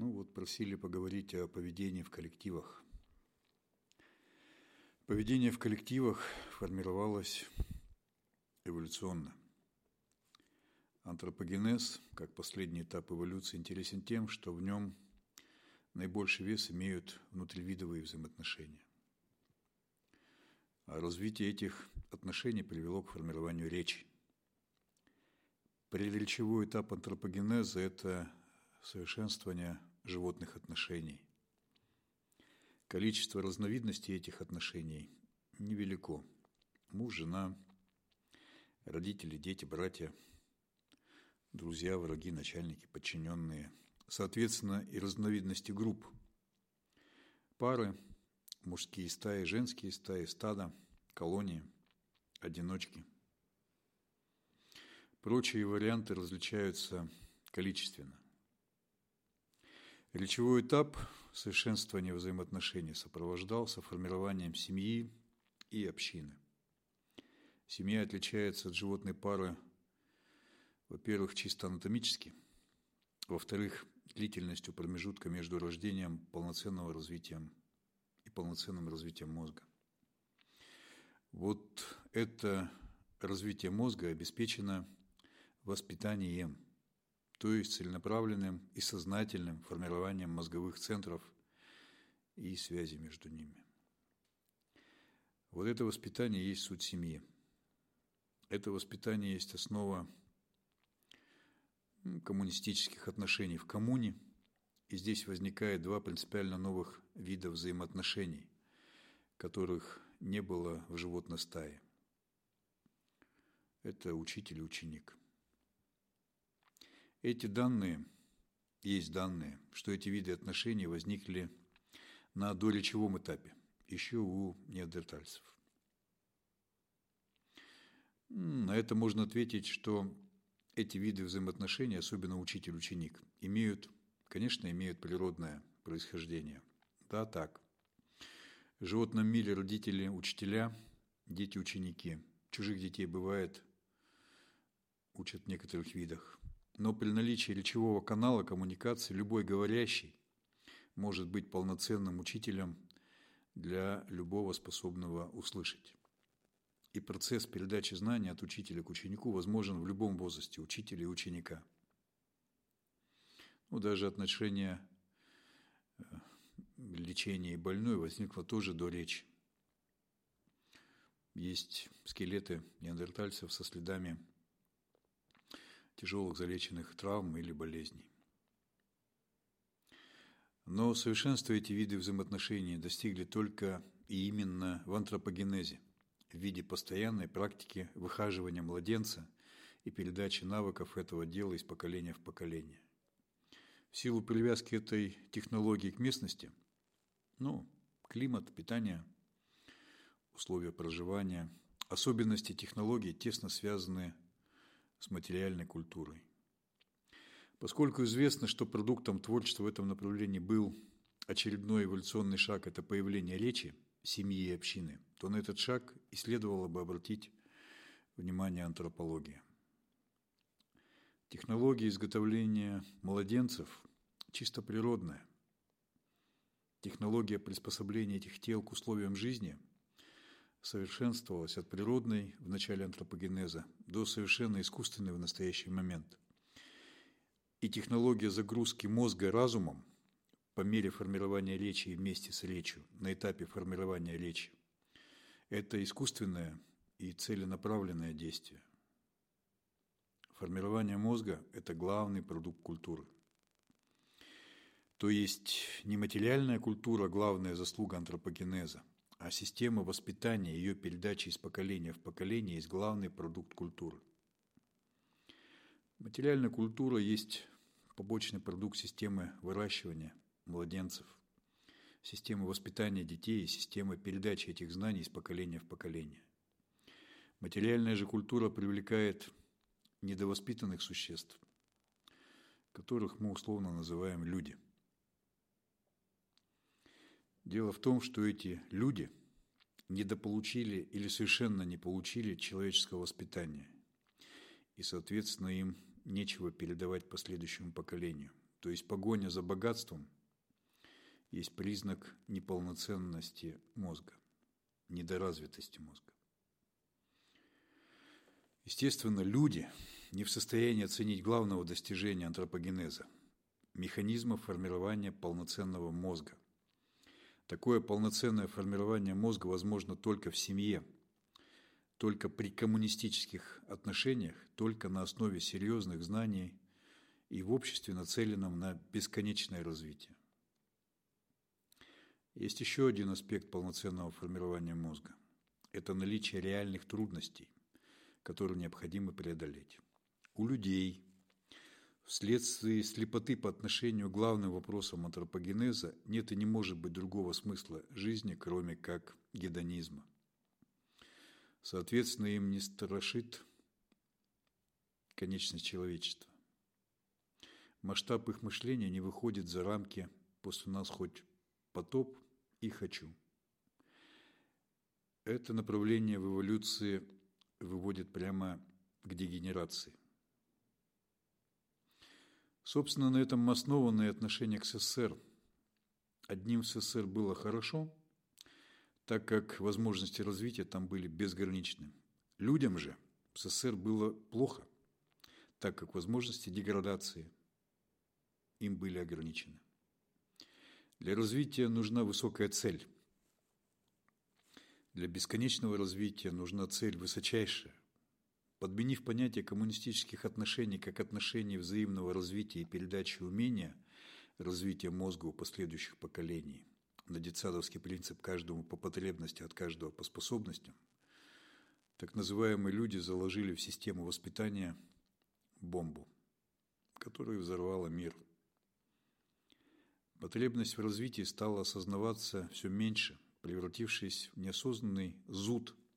Ну вот просили поговорить о поведении в коллективах. Поведение в коллективах формировалось эволюционно. Антропогенез, как последний этап эволюции, интересен тем, что в нем наибольший вес имеют внутривидовые взаимоотношения. А развитие этих отношений привело к формированию речи. Преречевой этап антропогенеза – это совершенствование животных отношений. Количество разновидностей этих отношений невелико. Муж, жена, родители, дети, братья, друзья, враги, начальники, подчиненные. Соответственно, и разновидности групп. Пары, мужские стаи, женские стаи, стада, колонии, одиночки. Прочие варианты различаются количественно. Речевой этап совершенствования взаимоотношений сопровождался формированием семьи и общины. Семья отличается от животной пары, во-первых, чисто анатомически, во-вторых, длительностью промежутка между рождением полноценного развитием и полноценным развитием мозга. Вот это развитие мозга обеспечено воспитанием – то есть целенаправленным и сознательным формированием мозговых центров и связи между ними. Вот это воспитание есть суть семьи. Это воспитание есть основа коммунистических отношений в коммуне, и здесь возникает два принципиально новых вида взаимоотношений, которых не было в животной стае. Это учитель и ученик – эти данные, есть данные, что эти виды отношений возникли на доречевом этапе, еще у неандертальцев. На это можно ответить, что эти виды взаимоотношений, особенно учитель-ученик, имеют, конечно, имеют природное происхождение. Да, так. В животном мире родители – учителя, дети – ученики. Чужих детей бывает, учат в некоторых видах. Но при наличии речевого канала коммуникации любой говорящий может быть полноценным учителем для любого способного услышать. И процесс передачи знаний от учителя к ученику возможен в любом возрасте учителя и ученика. Ну, даже отношение э, лечения и больной возникло тоже до речи. Есть скелеты неандертальцев со следами тяжелых залеченных травм или болезней. Но совершенство эти виды взаимоотношений достигли только и именно в антропогенезе, в виде постоянной практики выхаживания младенца и передачи навыков этого дела из поколения в поколение. В силу привязки этой технологии к местности, ну, климат, питание, условия проживания, особенности технологий тесно связаны с материальной культурой. Поскольку известно, что продуктом творчества в этом направлении был очередной эволюционный шаг – это появление речи, семьи и общины, то на этот шаг и следовало бы обратить внимание антропологии. Технология изготовления младенцев чисто природная. Технология приспособления этих тел к условиям жизни совершенствовалась от природной в начале антропогенеза до совершенно искусственной в настоящий момент. И технология загрузки мозга разумом по мере формирования речи вместе с речью, на этапе формирования речи, это искусственное и целенаправленное действие. Формирование мозга – это главный продукт культуры. То есть нематериальная культура – главная заслуга антропогенеза – а система воспитания, ее передачи из поколения в поколение есть главный продукт культуры. Материальная культура есть побочный продукт системы выращивания младенцев, системы воспитания детей и системы передачи этих знаний из поколения в поколение. Материальная же культура привлекает недовоспитанных существ, которых мы условно называем люди – Дело в том, что эти люди недополучили или совершенно не получили человеческого воспитания. И, соответственно, им нечего передавать последующему поколению. то есть погоня за богатством, есть признак неполноценности мозга, недоразвитости мозга. Естественно, люди не в состоянии оценить главного достижения антропогенеза – механизма формирования полноценного мозга. Такое полноценное формирование мозга возможно только в семье, только при коммунистических отношениях, только на основе серьезных знаний и в обществе, нацеленном на бесконечное развитие. Есть еще один аспект полноценного формирования мозга. Это наличие реальных трудностей, которые необходимо преодолеть. У людей вследствие слепоты по отношению к главным вопросам антропогенеза нет и не может быть другого смысла жизни, кроме как гедонизма. Соответственно, им не страшит конечность человечества. Масштаб их мышления не выходит за рамки «после нас хоть потоп и хочу». Это направление в эволюции выводит прямо к дегенерации. Собственно, на этом основаны отношения к СССР. Одним СССР было хорошо, так как возможности развития там были безграничны. Людям же в СССР было плохо, так как возможности деградации им были ограничены. Для развития нужна высокая цель. Для бесконечного развития нужна цель высочайшая, Подменив понятие коммунистических отношений как отношений взаимного развития и передачи умения, развития мозга у последующих поколений, на детсадовский принцип каждому по потребности, от каждого по способностям, так называемые люди заложили в систему воспитания бомбу, которая взорвала мир. Потребность в развитии стала осознаваться все меньше, превратившись в неосознанный зуд –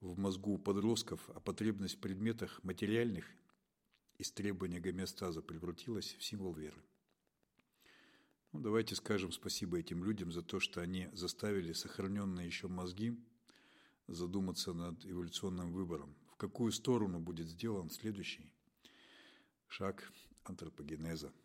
в мозгу подростков, а потребность в предметах материальных из требования гомеостаза превратилась в символ веры. Ну, давайте скажем спасибо этим людям за то, что они заставили сохраненные еще мозги задуматься над эволюционным выбором. В какую сторону будет сделан следующий шаг антропогенеза –